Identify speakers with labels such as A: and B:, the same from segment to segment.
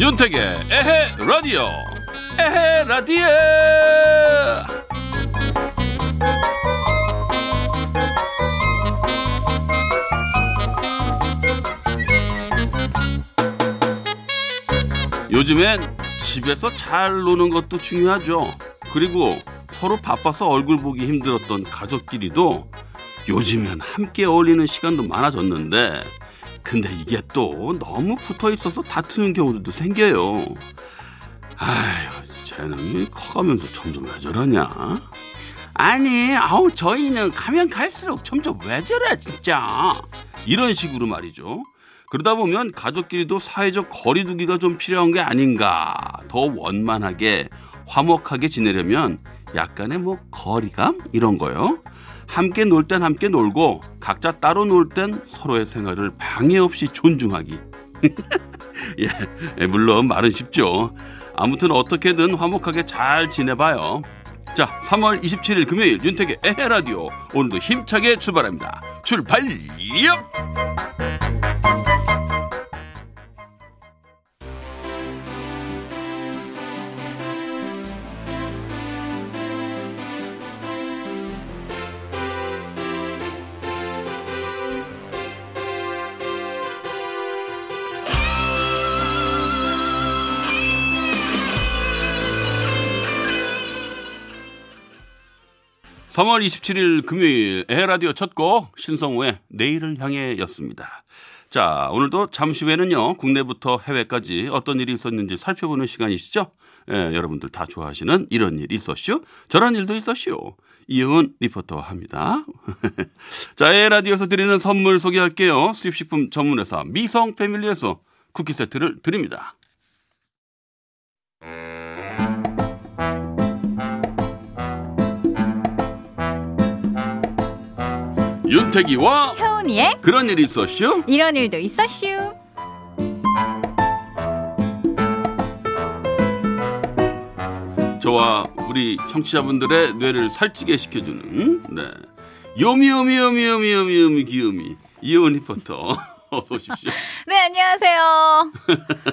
A: 윤택의 에헤 라디오. 에헤 라디오. 요즘엔 집에서 잘 노는 것도 중요하죠 그리고 서로 바빠서 얼굴 보기 힘들었던 가족끼리도 요즘엔 함께 어울리는 시간도 많아졌는데 근데 이게 또 너무 붙어 있어서 다투는 경우도 생겨요. 아휴, 쟤는 커가면서 점점 왜 저러냐? 아니, 아우 저희는 가면 갈수록 점점 왜 저래 진짜. 이런 식으로 말이죠. 그러다 보면 가족끼리도 사회적 거리두기가 좀 필요한 게 아닌가. 더 원만하게 화목하게 지내려면 약간의 뭐 거리감 이런 거요. 함께 놀 땐 함께 놀고 각자 따로 놀 땐 서로의 생활을 방해 없이 존중하기. 예, 물론 말은 쉽죠. 아무튼 어떻게든 화목하게 잘 지내봐요. 자, 3월 27일 금요일 윤택의 에헤 라디오 오늘도 힘차게 출발합니다. 출발 요! 3월 27일 금요일 에라디오 첫 곡 신성우의 내일을 향해였습니다. 자 오늘도 잠시 후에는요 국내부터 해외까지 어떤 일이 있었는지 살펴보는 시간이시죠. 예, 여러분들 다 좋아하시는 이런 일 있었슈 저런 일도 있었슈 이영은 리포터 합니다. 자 에라디오에서 드리는 선물 소개할게요. 수입식품 전문회사 미성 패밀리에서 쿠키 세트를 드립니다. 윤태기와
B: 효은이의
A: 그런 일이 있었슈?
B: 이런 일도 있었슈.
A: 저와 우리 청취자분들의 뇌를 살찌게 시켜주는 네 요미요미요미요미요미요미 귀요미 이효은 리포터 어서 오십시오.
B: 네, 안녕하세요.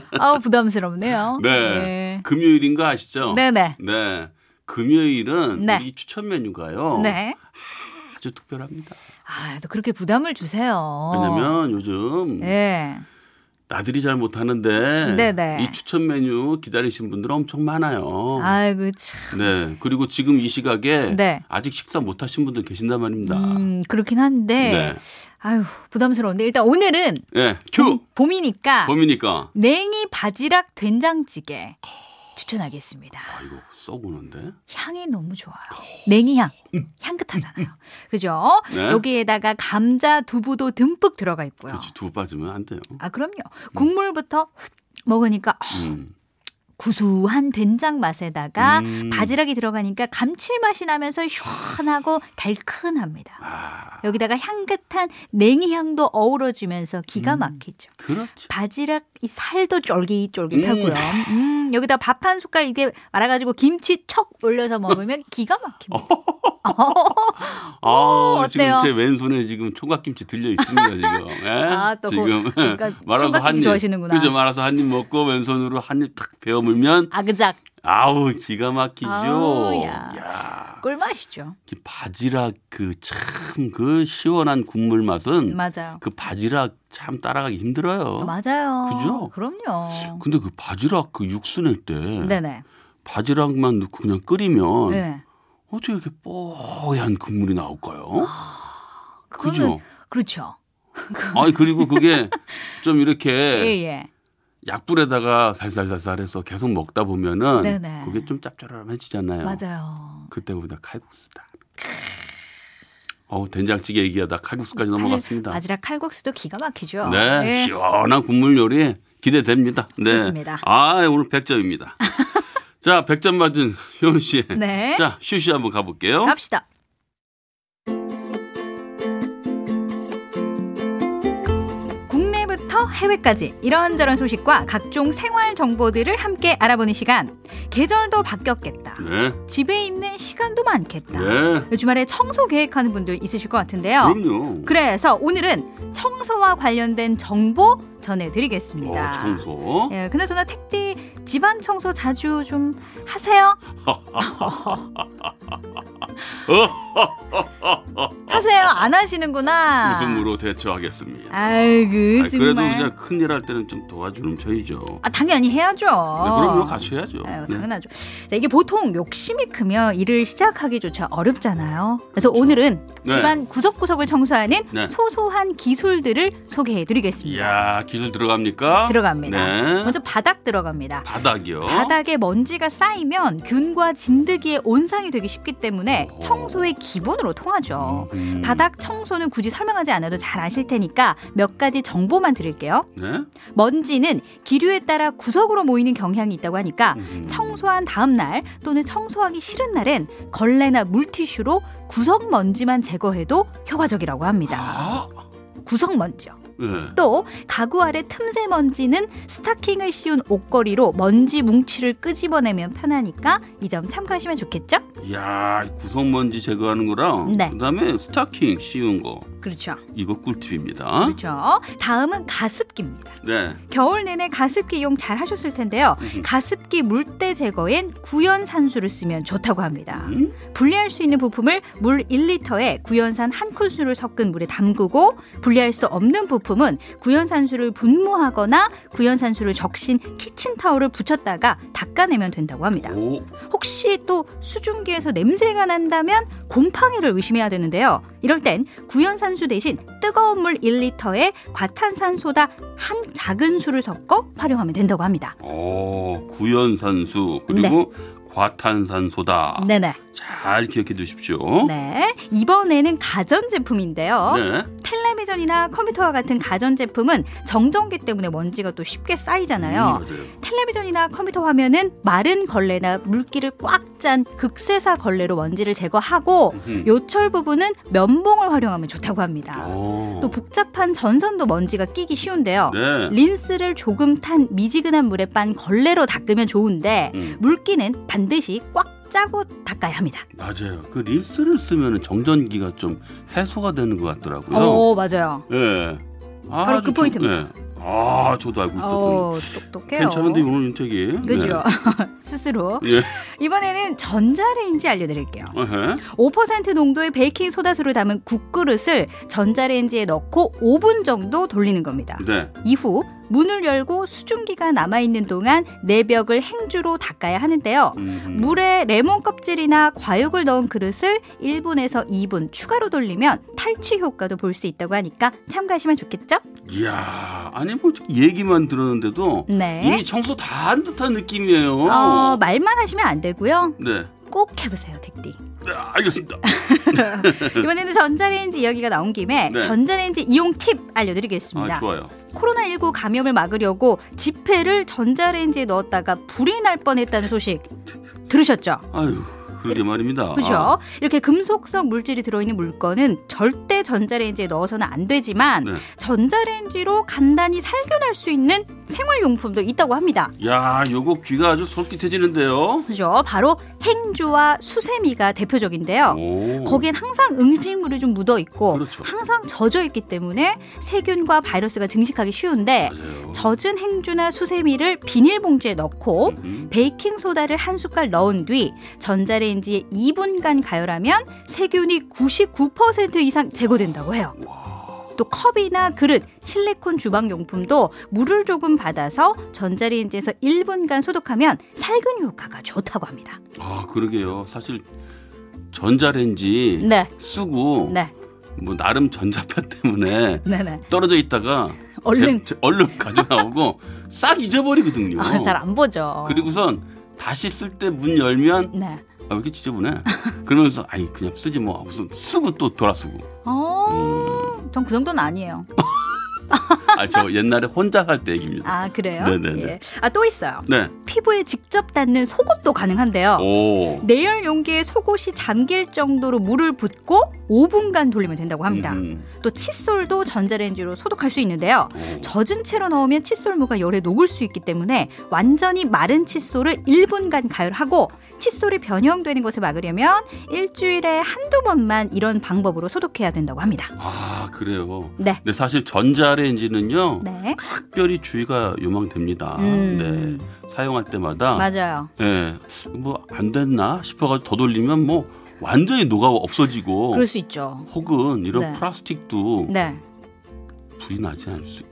B: 아우, 부담스럽네요.
A: 네. 금요일인 거 아시죠?
B: 네네.
A: 네. 금요일은
B: 네.
A: 우리 추천 메뉴가요.
B: 네.
A: 아주 특별합니다.
B: 아, 또 그렇게 부담을 주세요.
A: 왜냐면 요즘
B: 네.
A: 나들이 잘 못하는데
B: 네네.
A: 이 추천 메뉴 기다리신 분들 엄청 많아요.
B: 아이고, 참.
A: 네. 그리고 지금 이 시각에
B: 네.
A: 아직 식사 못 하신 분들 계신단 말입니다.
B: 음, 그렇긴 한데.
A: 네.
B: 아유, 부담스러운데. 일단 오늘은
A: 네. 큐!
B: 봄 이니까
A: 봄이니까.
B: 냉이 바지락 된장찌개 추천하겠습니다.
A: 아, 이거 썩오는데?
B: 향이 너무 좋아요. 냉이향. 향긋하잖아요. 그죠?
A: 네.
B: 여기에다가 감자, 두부도 듬뿍 들어가 있고요.
A: 그렇지, 두부 빠지면 안 돼요.
B: 아, 그럼요. 국물부터 훅 먹으니까 아,
A: 음.
B: 구수한 된장 맛에다가
A: 음.
B: 바지락이 들어가니까 감칠맛이 나면서 시원하고 달큰합니다.
A: 아,
B: 여기다가 향긋한 냉이 향도 어우러지면서 기가
A: 음.
B: 막히죠.
A: 그렇지.
B: 바지락 이 살도 쫄깃쫄깃하고요. 음, 여기다 밥 한 숟갈 이게 말아가지고 김치 척 올려서 먹으면 기가 막힙니다.
A: 아, 지금
B: 어때요?
A: 제 왼손에 지금 총각김치 들려 있습니다, 지금. 예?
B: 아, 또
A: 지금
B: 그- 그러니까
A: 말아서
B: 총각김치
A: 한 입.
B: 좋아하시는구나.
A: 그죠, 말아서 한 입 먹고 왼손으로 한 입 탁 베어 물면
B: 아그작
A: 아우, 기가 막히죠.
B: 아우, 야.
A: 야.
B: 꿀맛이죠.
A: 이 바지락 그참그 시원한 국물 맛은
B: 맞아요.
A: 그 바지락 참 따라가기 힘들어요.
B: 맞아요.
A: 그죠?
B: 그럼요.
A: 근데 그 바지락 그 육수 낼 때
B: 네네.
A: 바지락만 넣고 그냥 끓이면
B: 네.
A: 어떻게 이렇게 뽀얀 국물이 나올까요?
B: 그거는
A: 그죠?
B: 그렇죠.
A: 아니 그리고 그게 좀 이렇게
B: 예, 예.
A: 약불에다가 살살살살 해서 계속 먹다 보면은
B: 네네.
A: 그게 좀 짭짤해지잖아요.
B: 맞아요.
A: 그때 보다 칼국수다. 어우 된장찌개 얘기하다 칼국수까지 넘어갔습니다.
B: 바지락 칼국수도 기가 막히죠.
A: 네,
B: 예.
A: 시원한 국물 요리 기대됩니다. 네.
B: 좋습니다.
A: 아, 오늘 100점입니다. 자, 100점 맞은 효은 씨.
B: 네.
A: 자, 슈시 한번 가볼게요.
B: 갑시다. 해외까지 이런저런 소식과 각종 생활 정보들을 함께 알아보는 시간. 계절도 바뀌었겠다.
A: 네.
B: 집에 있는 시간도 많겠다.
A: 네.
B: 주말에 청소 계획하는 분들 있으실 것 같은데요.
A: 그럼요.
B: 그래서 오늘은 청소와 관련된 정보 전해드리겠습니다.
A: 어, 청소.
B: 예, 그나저나 택디 집안 청소 자주 좀 하세요? 하세요? 안 하시는구나.
A: 웃음으로 대처하겠습니다.
B: 아이고
A: 아이, 그래도. 그냥 큰일 할 때는 좀 도와주는 편이죠.
B: 아 당연히 해야죠.
A: 네, 그럼요, 같이 해야죠.
B: 아유,
A: 네.
B: 당연하죠. 자, 이게 보통 욕심이 크면 일을 시작하기조차 어렵잖아요. 그래서 오늘은
A: 네.
B: 집안 구석구석을 청소하는
A: 네.
B: 소소한 기술들을 소개해드리겠습니다.
A: 이야, 기술 들어갑니까?
B: 들어갑니다.
A: 네.
B: 먼저 바닥 들어갑니다.
A: 바닥이요.
B: 바닥에 먼지가 쌓이면 균과 진드기의 온상이 되기 쉽기 때문에
A: 오.
B: 청소의 기본으로 통하죠.
A: 음.
B: 바닥 청소는 굳이 설명하지 않아도 잘 아실 테니까 몇 가지 정보만 드릴게요.
A: 네.
B: 먼지는 기류에 따라 구석으로 모이는 경향이 있다고 하니까
A: 음.
B: 청소한 다음 날 또는 청소하기 싫은 날엔 걸레나 물티슈로 구석 먼지만 제거해도 효과적이라고 합니다.
A: 아,
B: 구석 먼지요.
A: 네.
B: 또 가구 아래 틈새 먼지는 스타킹을 씌운 옷걸이로 먼지 뭉치를 끄집어내면 편하니까 이 점 참고하시면 좋겠죠?
A: 이야, 구석먼지 제거하는 거랑
B: 네.
A: 그다음에 스타킹 씌운 거
B: 그렇죠.
A: 이거 꿀팁입니다.
B: 그렇죠. 다음은 가습기입니다.
A: 네.
B: 겨울 내내 가습기 이용 잘 하셨을 텐데요.
A: 음.
B: 가습기 물때 제거엔 구연산수를 쓰면 좋다고 합니다.
A: 음?
B: 분리할 수 있는 부품을 물 1리터에 구연산 한 큰술을 섞은 물에 담그고 분리할 수 없는 부품 은 구연산수를 분무하거나 구연산수를 적신 키친타올을 붙였다가 닦아내면 된다고 합니다.
A: 오,
B: 혹시 또 수증기에서 냄새가 난다면 곰팡이를 의심해야 되는데요. 이럴 땐 구연산수 대신 뜨거운 물 1리터에 과탄산소다 한 작은 수를 섞어 활용하면 된다고 합니다.
A: 어, 구연산수 그리고 과탄산소다.
B: 네네.
A: 잘 기억해 두십시오.
B: 네. 이번에는 가전제품인데요.
A: 네.
B: 텔레비전이나 컴퓨터와 같은 가전제품은 정전기 때문에 먼지가 또 쉽게 쌓이잖아요.
A: 음.
B: 텔레비전이나 컴퓨터 화면은 마른 걸레나 물기를 꽉 짠 극세사 걸레로 먼지를 제거하고
A: 음.
B: 요철 부분은 면봉을 활용하면 좋다고 합니다.
A: 어.
B: 또 복잡한 전선도 먼지가 끼기 쉬운데요.
A: 네.
B: 린스를 조금 탄 미지근한 물에 빤 걸레로 닦으면 좋은데
A: 음,
B: 물기는 반 드시 꽉 짜고 닦아야 합니다.
A: 맞아요. 그 린스를 쓰면 정전기가 좀 해소가 되는 것 같더라고요.
B: 어, 맞아요.
A: 예.
B: 바로
A: 아주
B: 그 포인트입니다.
A: 좀, 예. 아, 저도 알고 있었던.
B: 어, 똑똑해요.
A: 괜찮은데 오늘 윤택이.
B: 그죠? 스스로.
A: 네. 예.
B: 이번에는 전자레인지 알려드릴게요.
A: 어헤.
B: 5% 농도의 베이킹 소다수를 담은 국그릇을 전자레인지에 넣고 5분 정도 돌리는 겁니다.
A: 네.
B: 이후 문을 열고 수증기가 남아있는 동안 내벽을 행주로 닦아야 하는데요.
A: 음.
B: 물에 레몬 껍질이나 과육을 넣은 그릇을 1분에서 2분 추가로 돌리면 탈취 효과도 볼 수 있다고 하니까 참고하시면 좋겠죠?
A: 이야, 아니 뭐 얘기만 들었는데도
B: 네.
A: 이미 청소 다 한 듯한 느낌이에요.
B: 어, 말만 하시면 안 되고요.
A: 네.
B: 꼭 해보세요, 택디.
A: 네, 알겠습니다.
B: 이번에는 전자레인지 이야기가 나온 김에
A: 네.
B: 전자레인지 이용 팁 알려드리겠습니다.
A: 아, 좋아요.
B: 코로나19 감염을 막으려고 지폐를 전자레인지에 넣었다가 불이 날 뻔했다는 소식 들으셨죠?
A: 아유, 그러게 말입니다.
B: 그죠?
A: 아,
B: 이렇게 금속성 물질이 들어있는 물건은 절대 전자레인지에 넣어서는 안 되지만
A: 네.
B: 전자레인지로 간단히 살균할 수 있는 생활용품도 있다고 합니다.
A: 야, 요거 귀가 아주 솔깃해지는데요.
B: 그죠? 바로 행주와 수세미가 대표적인데요.
A: 오.
B: 거기엔 항상 음식물이 좀 묻어 있고
A: 그렇죠.
B: 항상 젖어 있기 때문에 세균과 바이러스가 증식하기 쉬운데
A: 맞아요.
B: 젖은 행주나 수세미를 비닐봉지에 넣고
A: 음.
B: 베이킹 소다를 한 숟갈 넣은 뒤 전자레인지에 2분간 가열하면 세균이 99% 이상 제거된다고 해요.
A: 와.
B: 또 컵이나 그릇, 실리콘 주방 용품도 물을 조금 받아서 전자레인지에서 1분간 소독하면 살균 효과가 좋다고 합니다.
A: 아, 그러게요. 사실 전자레인지
B: 네,
A: 쓰고
B: 네,
A: 뭐 나름 전자파 때문에
B: 네, 네.
A: 떨어져 있다가
B: 얼른
A: 제- 제- 얼른 가져 나오고 싹 잊어버리거든요.
B: 아, 잘 안 보죠.
A: 그리고선 다시 쓸 때 문 열면
B: 네.
A: 아, 왜 이렇게 지저분해? 그러면서 아이 그냥 쓰지 뭐 무슨 쓰고 또 돌아 쓰고.
B: 어, 전그 정도는 아니에요.
A: 아 저 옛날에 혼자 할때 얘기입니다.
B: 아, 그래요?
A: 네네네.
B: 예. 아, 또 있어요.
A: 네.
B: 피부에 직접 닿는 속옷도 가능한데요.
A: 오.
B: 내열 용기에 속옷이 잠길 정도로 물을 붓고 5분간 돌리면 된다고 합니다.
A: 음.
B: 또 칫솔도 전자레인지로 소독할 수 있는데요.
A: 어.
B: 젖은 채로 넣으면 칫솔무가 열에 녹을 수 있기 때문에 완전히 마른 칫솔을 1분간 가열하고 칫솔이 변형되는 것을 막으려면 일주일에 한두 번만 이런 방법으로 소독해야 된다고 합니다.
A: 아 그래요.
B: 네.
A: 근데 사실 전자레인지는 요
B: 네.
A: 특별히 주의가 요망됩니다.
B: 음.
A: 네. 사용할 때마다
B: 맞아요.
A: 예, 뭐 안 됐나 싶어가지고 더 돌리면 뭐 완전히 녹아 없어지고
B: 그럴 수 있죠.
A: 혹은 이런
B: 네.
A: 플라스틱도
B: 네.
A: 불이 나지 않을 수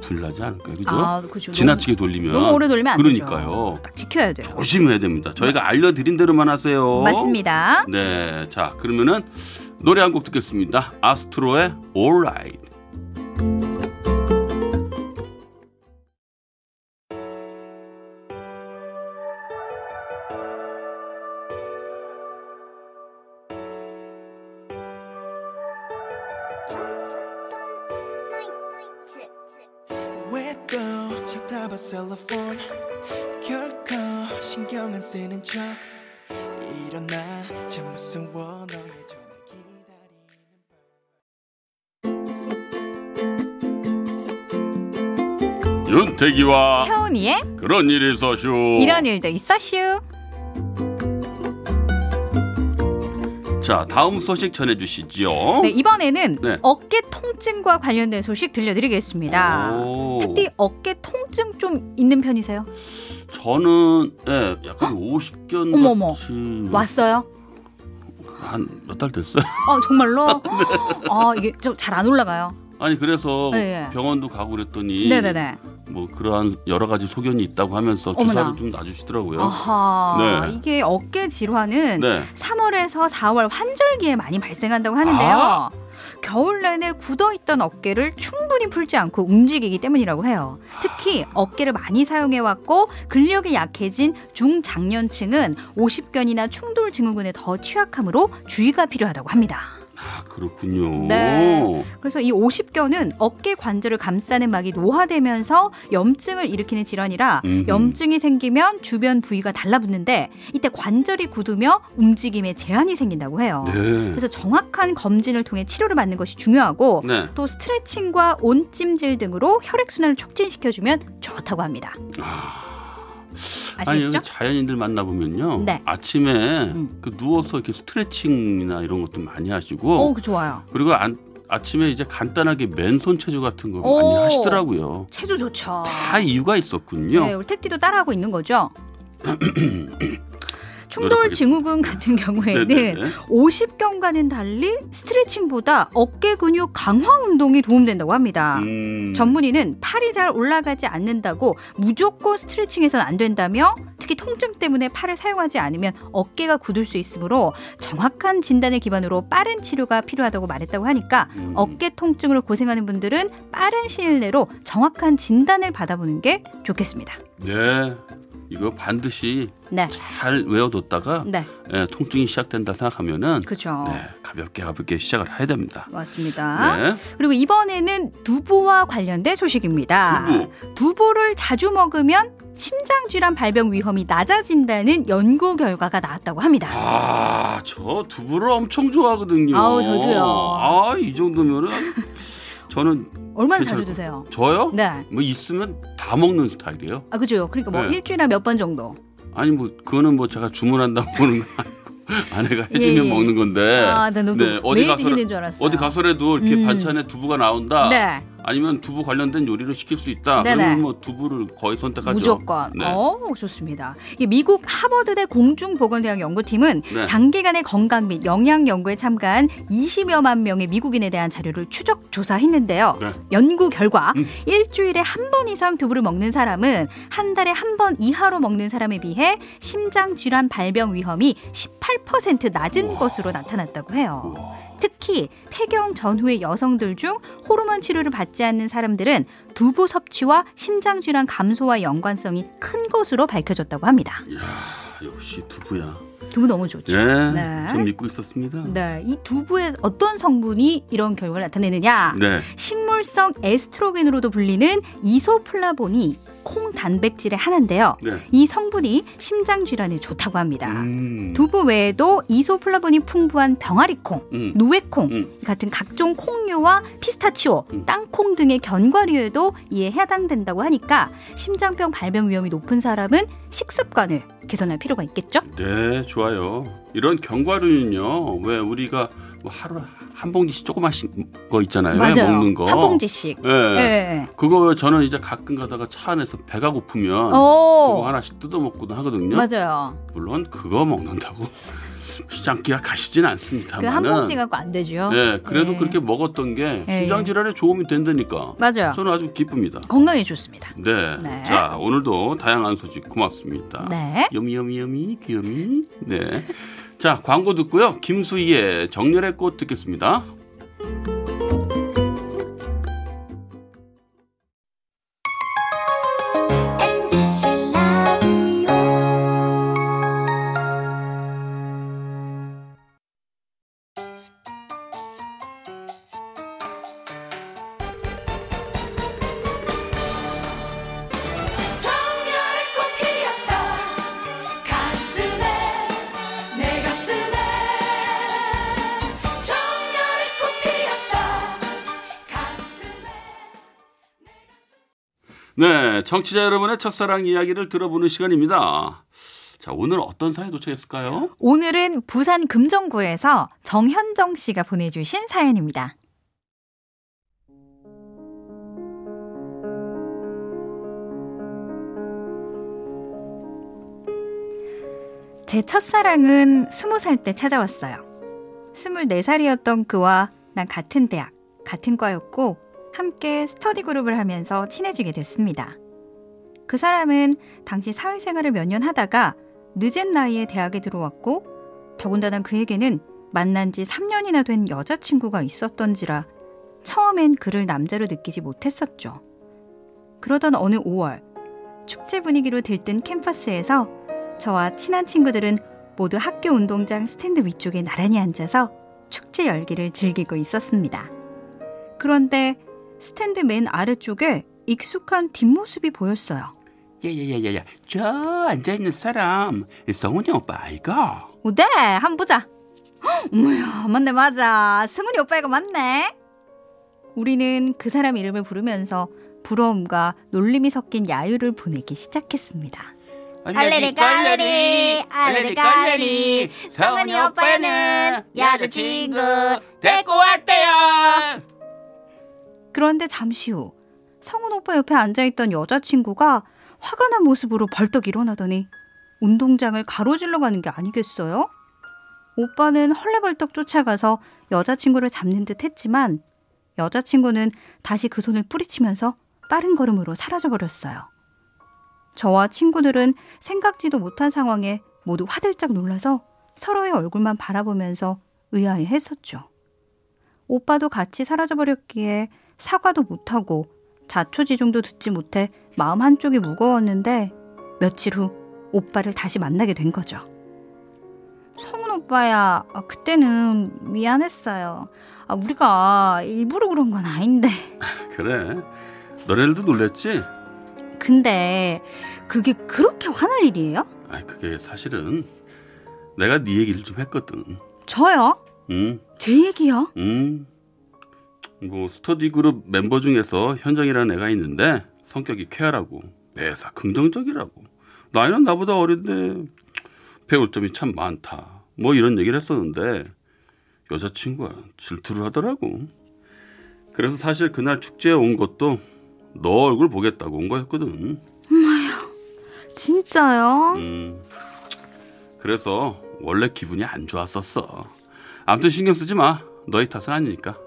A: 불 나지 않을까요? 그죠?
B: 아, 그죠.
A: 지나치게 돌리면
B: 너무, 너무 오래 돌리면 안
A: 그러니까요.
B: 되죠. 딱 지켜야 돼요.
A: 조심해야 됩니다. 저희가 알려드린 대로만 하세요.
B: 맞습니다.
A: 네, 자 그러면은 노래 한 곡 듣겠습니다. 아스트로의 All 윤태기와
B: 혜원이의
A: 그런 일이 있어쇼.
B: 이런 일도 있었슈.
A: 자 다음 소식 전해주시죠.
B: 네, 이번에는
A: 네.
B: 어깨 통증과 관련된 소식 들려드리겠습니다.
A: 오.
B: 특히 어깨 통증 좀 있는 편이세요?
A: 저는 예, 약간 50견
B: 어머머.
A: 같이
B: 왔어요?
A: 한 몇 달 됐어요.
B: 어, 정말로?
A: 네.
B: 아, 이게 좀 잘 안 올라가요.
A: 아니 그래서
B: 네, 네.
A: 병원도 가고 그랬더니
B: 네네네.
A: 뭐 그러한 여러 가지 소견이 있다고 하면서
B: 어머나.
A: 주사를 좀 놔주시더라고요.
B: 아하.
A: 네.
B: 이게 어깨 질환은
A: 네.
B: 3월에서 4월 환절기에 많이 발생한다고 하는데요.
A: 아.
B: 겨울 내내 굳어있던 어깨를 충분히 풀지 않고 움직이기 때문이라고 해요. 특히 어깨를 많이 사용해왔고 근력이 약해진 중장년층은 50견이나 충돌 증후군에 더 취약하므로 주의가 필요하다고 합니다.
A: 아 그렇군요.
B: 네. 그래서 이 50견은 어깨 관절을 감싸는 막이 노화되면서 염증을 일으키는 질환이라
A: 음흠.
B: 염증이 생기면 주변 부위가 달라붙는데 이때 관절이 굳으며 움직임에 제한이 생긴다고 해요.
A: 네.
B: 그래서 정확한 검진을 통해 치료를 받는 것이 중요하고
A: 네.
B: 또 스트레칭과 온찜질 등으로 혈액순환을 촉진시켜주면 좋다고 합니다.
A: 아 니 여기
B: 아시겠죠?
A: 자연인들 만나 보면요.
B: 네.
A: 아침에
B: 음.
A: 그 누워서 이렇게 스트레칭이나 이런 것도 많이 하시고
B: 오, 그 좋아요.
A: 그리고 안, 아침에 이제 간단하게 맨손 체조 같은 거
B: 오.
A: 많이 하시더라고요.
B: 체조 좋죠.
A: 다 이유가 있었군요.
B: 네, 우리 택디도 따라하고 있는 거죠. 충돌. 증후군 같은 경우에는
A: 네네네.
B: 50견과는 달리 스트레칭보다 어깨 근육 강화 운동이 도움된다고 합니다.
A: 음,
B: 전문의는 팔이 잘 올라가지 않는다고 무조건 스트레칭해서는 안 된다며 특히 통증 때문에 팔을 사용하지 않으면 어깨가 굳을 수 있으므로 정확한 진단을 기반으로 빠른 치료가 필요하다고 말했다고 하니까
A: 음.
B: 어깨 통증으로 고생하는 분들은 빠른 시일 내로 정확한 진단을 받아보는 게 좋겠습니다.
A: 네. 이거 반드시
B: 네.
A: 잘 외워뒀다가
B: 네.
A: 예, 통증이 시작된다 생각하면은
B: 그렇죠.
A: 네, 가볍게 가볍게 시작을 해야 됩니다.
B: 맞습니다.
A: 네.
B: 그리고 이번에는 두부와 관련된 소식입니다.
A: 두부.
B: 두부를 자주 먹으면 심장 질환 발병 위험이 낮아진다는 연구 결과가 나왔다고 합니다.
A: 아, 저 두부를 엄청 좋아하거든요.
B: 아우, 저도요.
A: 아, 이 정도면은 저는
B: 얼마나 자주 드세요?
A: 저요?
B: 네.
A: 뭐 있으면 다 먹는 스타일이에요.
B: 아, 그죠. 그러니까 뭐
A: 네.
B: 일주일에 몇 번 정도.
A: 아니 뭐 그거는 뭐 제가 주문한다고 보는 거 아니고 아내가 해주면
B: 예, 예.
A: 먹는 건데.
B: 아, 나 너도
A: 네, 어디 가서. 어디 가서라도 이렇게
B: 음.
A: 반찬에 두부가 나온다.
B: 네.
A: 아니면 두부 관련된 요리를 시킬 수 있다.
B: 네네.
A: 그러면 뭐 두부를 거의 선택하죠.
B: 무조건.
A: 네.
B: 어, 좋습니다. 미국 하버드대 공중보건대학 연구팀은
A: 네.
B: 장기간의 건강 및 영양 연구에 참가한 20여만 명의 미국인에 대한 자료를 추적 조사했는데요.
A: 네.
B: 연구 결과
A: 음.
B: 일주일에 한 번 이상 두부를 먹는 사람은 한 달에 한 번 이하로 먹는 사람에 비해 심장 질환 발병 위험이 18% 낮은 것으로 나타났다고 해요. 특히 폐경 전후의 여성들 중 호르몬 치료를 받지 않는 사람들은 두부 섭취와 심장 질환 감소와 연관성이 큰 것으로 밝혀졌다고 합니다.
A: 아, 역시 두부야.
B: 두부 너무 좋죠.
A: 예,
B: 네.
A: 좀 믿고 있었습니다.
B: 네, 이 두부의 어떤 성분이 이런 결과를 나타내느냐?
A: 네.
B: 식물성 에스트로겐으로도 불리는 이소플라본이 콩 단백질의 하나인데요.
A: 네.
B: 이 성분이 심장 질환에 좋다고 합니다.
A: 음.
B: 두부 외에도 이소플라본이 풍부한 병아리콩,
A: 음.
B: 노회콩
A: 음.
B: 같은 각종 콩류와 피스타치오,
A: 음.
B: 땅콩 등의 견과류에도 이에 해당된다고 하니까 심장병 발병 위험이 높은 사람은 식습관을 개선할 필요가 있겠죠?
A: 네, 좋아요. 이런 견과류는요. 왜 우리가 뭐 하루 한 봉지씩 조그마씩 거 있잖아요.
B: 맞아요.
A: 먹는 거.
B: 한 봉지씩.
A: 예.
B: 네.
A: 그거 저는 이제 가끔 가다가 차 안에서 배가 고프면 그거
B: 오,
A: 하나씩 뜯어 먹고도 하거든요.
B: 맞아요.
A: 물론 그거 먹는다고 시장기가 가시진
B: 그
A: 않습니다만은.
B: 한 봉지 갖고 안 되죠.
A: 네, 그래도
B: 네.
A: 그렇게 먹었던 게
B: 네.
A: 심장 질환에 도움이 된다니까.
B: 맞아요.
A: 저는 아주 기쁩니다.
B: 건강에 좋습니다.
A: 네.
B: 네.
A: 자, 오늘도 다양한 소식 고맙습니다.
B: 네.
A: 여미 여미 여미 귀여미. 네. 자, 광고 듣고요. 김수희의 정렬의 꽃 듣겠습니다. 네, 청취자 여러분의 첫사랑 이야기를 들어보는 시간입니다. 자, 오늘 어떤 사연 도착했을까요?
B: 오늘은 부산 금정구에서 정현정 씨가 보내주신 사연입니다. 제 첫사랑은 스무 살때 찾아왔어요. 스물네 살이었던 그와 난 같은 대학, 같은 과였고 함께 스터디 그룹을 하면서 친해지게 됐습니다. 그 사람은 당시 사회생활을 몇 년 하다가 늦은 나이에 대학에 들어왔고 더군다나 그에게는 만난 지 3년이나 된 여자친구가 있었던지라 처음엔 그를 남자로 느끼지 못했었죠. 그러던 어느 5월 축제 분위기로 들뜬 캠퍼스에서 저와 친한 친구들은 모두 학교 운동장 스탠드 위쪽에 나란히 앉아서 축제 열기를 즐기고 있었습니다. 그런데 스탠드 맨 아래쪽에 익숙한 뒷모습이 보였어요.
A: 야야야야야, 저 앉아 있는 사람 성훈이 오빠 아이가?
B: 오, 네, 한번 보자. 헉, 어머야, 맞네, 맞아. 승훈이 오빠가 맞네. 우리는 그 사람 이름을 부르면서 부러움과 놀림이 섞인 야유를 보내기 시작했습니다.
C: 알레리 깔레리 알레리 깔레리 성은이 오빠는 여자친구 데리고 왔대요
B: 그런데 잠시 후 성훈 오빠 옆에 앉아있던 여자친구가 화가 난 모습으로 벌떡 일어나더니 운동장을 가로질러 가는 게 아니겠어요? 오빠는 헐레벌떡 쫓아가서 여자친구를 잡는 듯 했지만 여자친구는 다시 그 손을 뿌리치면서 빠른 걸음으로 사라져버렸어요. 저와 친구들은 생각지도 못한 상황에 모두 화들짝 놀라서 서로의 얼굴만 바라보면서 의아해 했었죠. 오빠도 같이 사라져버렸기에 사과도 못하고 자초지종도 듣지 못해 마음 한쪽이 무거웠는데 며칠 후 오빠를 다시 만나게 된 거죠. 성훈 오빠야, 아, 그때는 미안했어요. 아, 우리가 일부러 그런 건 아닌데.
A: 그래. 너네들도 놀랬지?
B: 근데 그게 그렇게 화날 일이에요?
A: 아, 그게 사실은 내가 네 얘기를 좀 했거든.
B: 저요?
A: 응,
B: 제 얘기요?
A: 응. 뭐 스터디 그룹 멤버 중에서 현정이라는 애가 있는데 성격이 쾌활하고 매사 긍정적이라고. 나이는 나보다 어린데 배울 점이 참 많다. 뭐 이런 얘기를 했었는데 여자친구가 질투를 하더라고. 그래서 사실 그날 축제에 온 것도 너 얼굴 보겠다고 온 거였거든.
B: 진짜요?
A: 음. 그래서 원래 기분이 안 좋았었어. 아무튼 신경 쓰지 마. 너희 탓은 아니니까.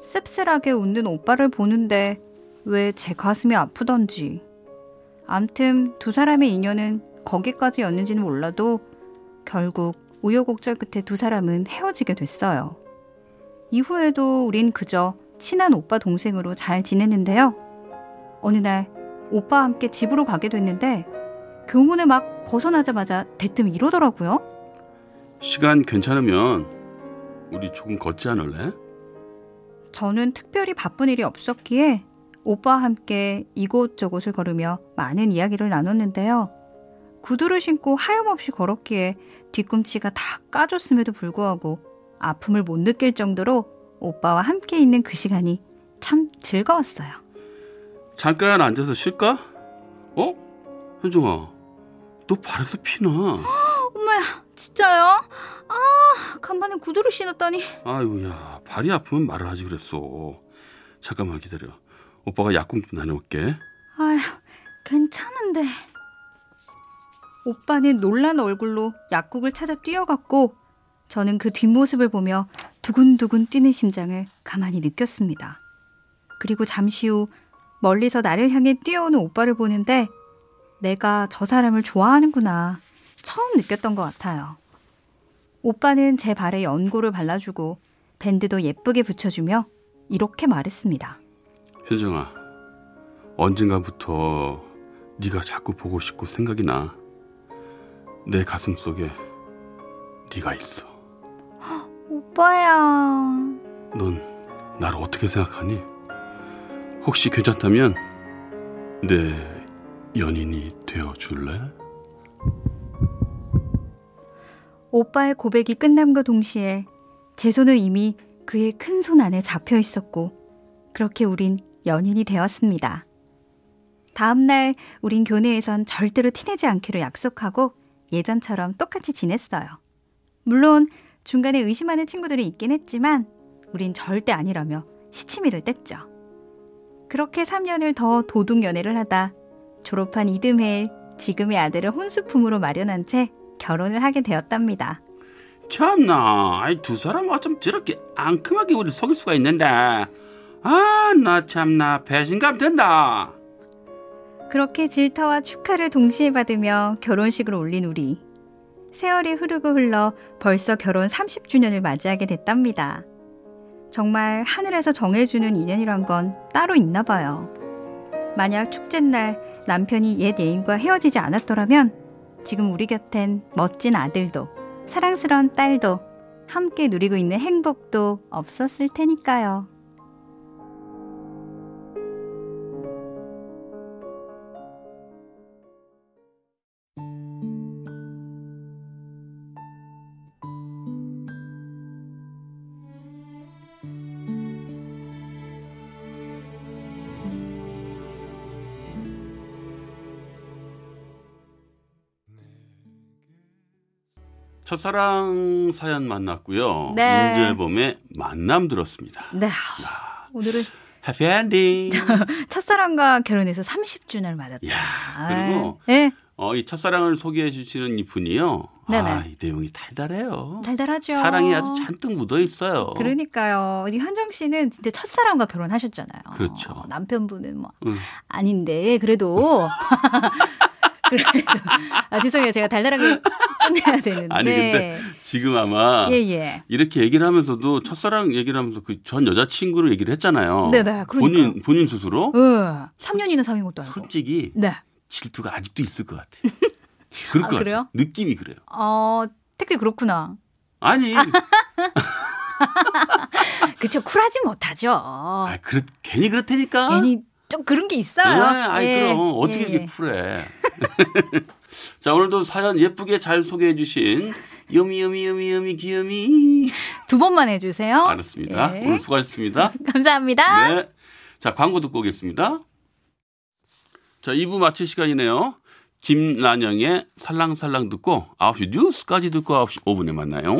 B: 씁쓸하게 웃는 오빠를 보는데 왜 제 가슴이 아프던지. 암튼 두 사람의 인연은 거기까지였는지는 몰라도 결국 우여곡절 끝에 두 사람은 헤어지게 됐어요. 이후에도 우린 그저 친한 오빠 동생으로 잘 지냈는데요. 어느 날 오빠와 함께 집으로 가게 됐는데 교문을 막 벗어나자마자 대뜸 이러더라고요.
A: 시간 괜찮으면 우리 조금 걷지 않을래?
B: 저는 특별히 바쁜 일이 없었기에 오빠와 함께 이곳저곳을 걸으며 많은 이야기를 나눴는데요. 구두를 신고 하염없이 걸었기에 뒤꿈치가 다 까졌음에도 불구하고 아픔을 못 느낄 정도로 오빠와 함께 있는 그 시간이 참 즐거웠어요.
A: 잠깐 앉아서 쉴까? 어? 현정아, 너 발에서 피나?
B: 엄마야, 진짜요? 아, 간만에 구두를 신었더니.
A: 아유야, 발이 아프면 말을 하지 그랬어. 잠깐만 기다려. 오빠가 약국 좀 다녀올게.
B: 아휴, 괜찮은데. 오빠는 놀란 얼굴로 약국을 찾아 뛰어갔고 저는 그 뒷모습을 보며 두근두근 뛰는 심장을 가만히 느꼈습니다. 그리고 잠시 후 멀리서 나를 향해 뛰어오는 오빠를 보는데 내가 저 사람을 좋아하는구나 처음 느꼈던 것 같아요. 오빠는 제 발에 연고를 발라주고 밴드도 예쁘게 붙여주며 이렇게 말했습니다.
A: 현정아, 언젠가부터 네가 자꾸 보고 싶고 생각이 나. 내 가슴 속에 네가 있어.
B: 오빠야.
A: 넌 나를 어떻게 생각하니? 혹시 괜찮다면 내 연인이 되어 줄래?
B: 오빠의 고백이 끝남과 동시에 제 손은 이미 그의 큰 손 안에 잡혀 있었고 그렇게 우린 연인이 되었습니다. 다음날 우린 교내에선 절대로 티내지 않기로 약속하고 예전처럼 똑같이 지냈어요. 물론 중간에 의심하는 친구들이 있긴 했지만 우린 절대 아니라며 시치미를 뗐죠. 그렇게 3년을 더 도둑 연애를 하다 졸업한 이듬해 지금의 아들을 혼수품으로 마련한 채 결혼을 하게 되었답니다.
A: 참나, 아이 두 사람 어쩜 저렇게 앙큼하게 우리 속일 수가 있는데. 아, 나 참나 배신감 든다.
B: 그렇게 질타와 축하를 동시에 받으며 결혼식을 올린 우리. 세월이 흐르고 흘러 벌써 결혼 30주년을 맞이하게 됐답니다. 정말 하늘에서 정해주는 인연이란 건 따로 있나 봐요. 만약 축제날 남편이 옛 애인과 헤어지지 않았더라면 지금 우리 곁엔 멋진 아들도 사랑스러운 딸도 함께 누리고 있는 행복도 없었을 테니까요.
A: 첫사랑 사연 만났고요.
B: 네.
A: 임재범의 만남 들었습니다.
B: 네. 오늘은
A: 해피엔딩.
B: 첫사랑과 결혼해서 30주년을 맞았다.
A: 야, 그리고
B: 네.
A: 어, 이 첫사랑을 소개해 주시는 이 분이요.
B: 네네.
A: 아, 이 내용이 달달해요.
B: 달달하죠.
A: 사랑이 아주 잔뜩 묻어 있어요.
B: 그러니까요. 이 현정 씨는 진짜 첫사랑과 결혼하셨잖아요.
A: 그렇죠.
B: 남편분은 뭐
A: 응.
B: 아닌데 그래도 아 죄송해요. 제가 달달하게 끝내야 되는데.
A: 아니 근데 지금 아마
B: 예, 예.
A: 이렇게 얘기를 하면서도 첫사랑 얘기를 하면서 그 전 여자친구를 얘기를 했잖아요.
B: 네네, 그러니까요.
A: 본인 본인 스스로
B: 어, 3년이나 사귄 것도 아니고.
A: 솔직히
B: 네.
A: 질투가 아직도 있을 것 같아. 그럴
B: 아,
A: 것
B: 그래요?
A: 같아. 느낌이 그래요.
B: 어, 택배 그렇구나.
A: 아니,
B: 그쵸. 쿨하지 못하죠.
A: 아, 그렇, 괜히 그렇다니까.
B: 괜히 좀 그런 게 있어요.
A: 네, 아이
B: 예,
A: 그럼 어떻게
B: 예,
A: 이렇게
B: 예.
A: 쿨해? 자 오늘도 사연 예쁘게 잘 소개해 주신 여미 여미 여미 여미 귀여미
B: 두 번만 해주세요.
A: 알았습니다.
B: 예.
A: 오늘 수고하셨습니다.
B: 감사합니다.
A: 네. 자 광고 듣고 오겠습니다. 자 2부 마칠 시간이네요. 김란영의 살랑살랑 듣고 9시 뉴스까지 듣고 9시 5분에 만나요.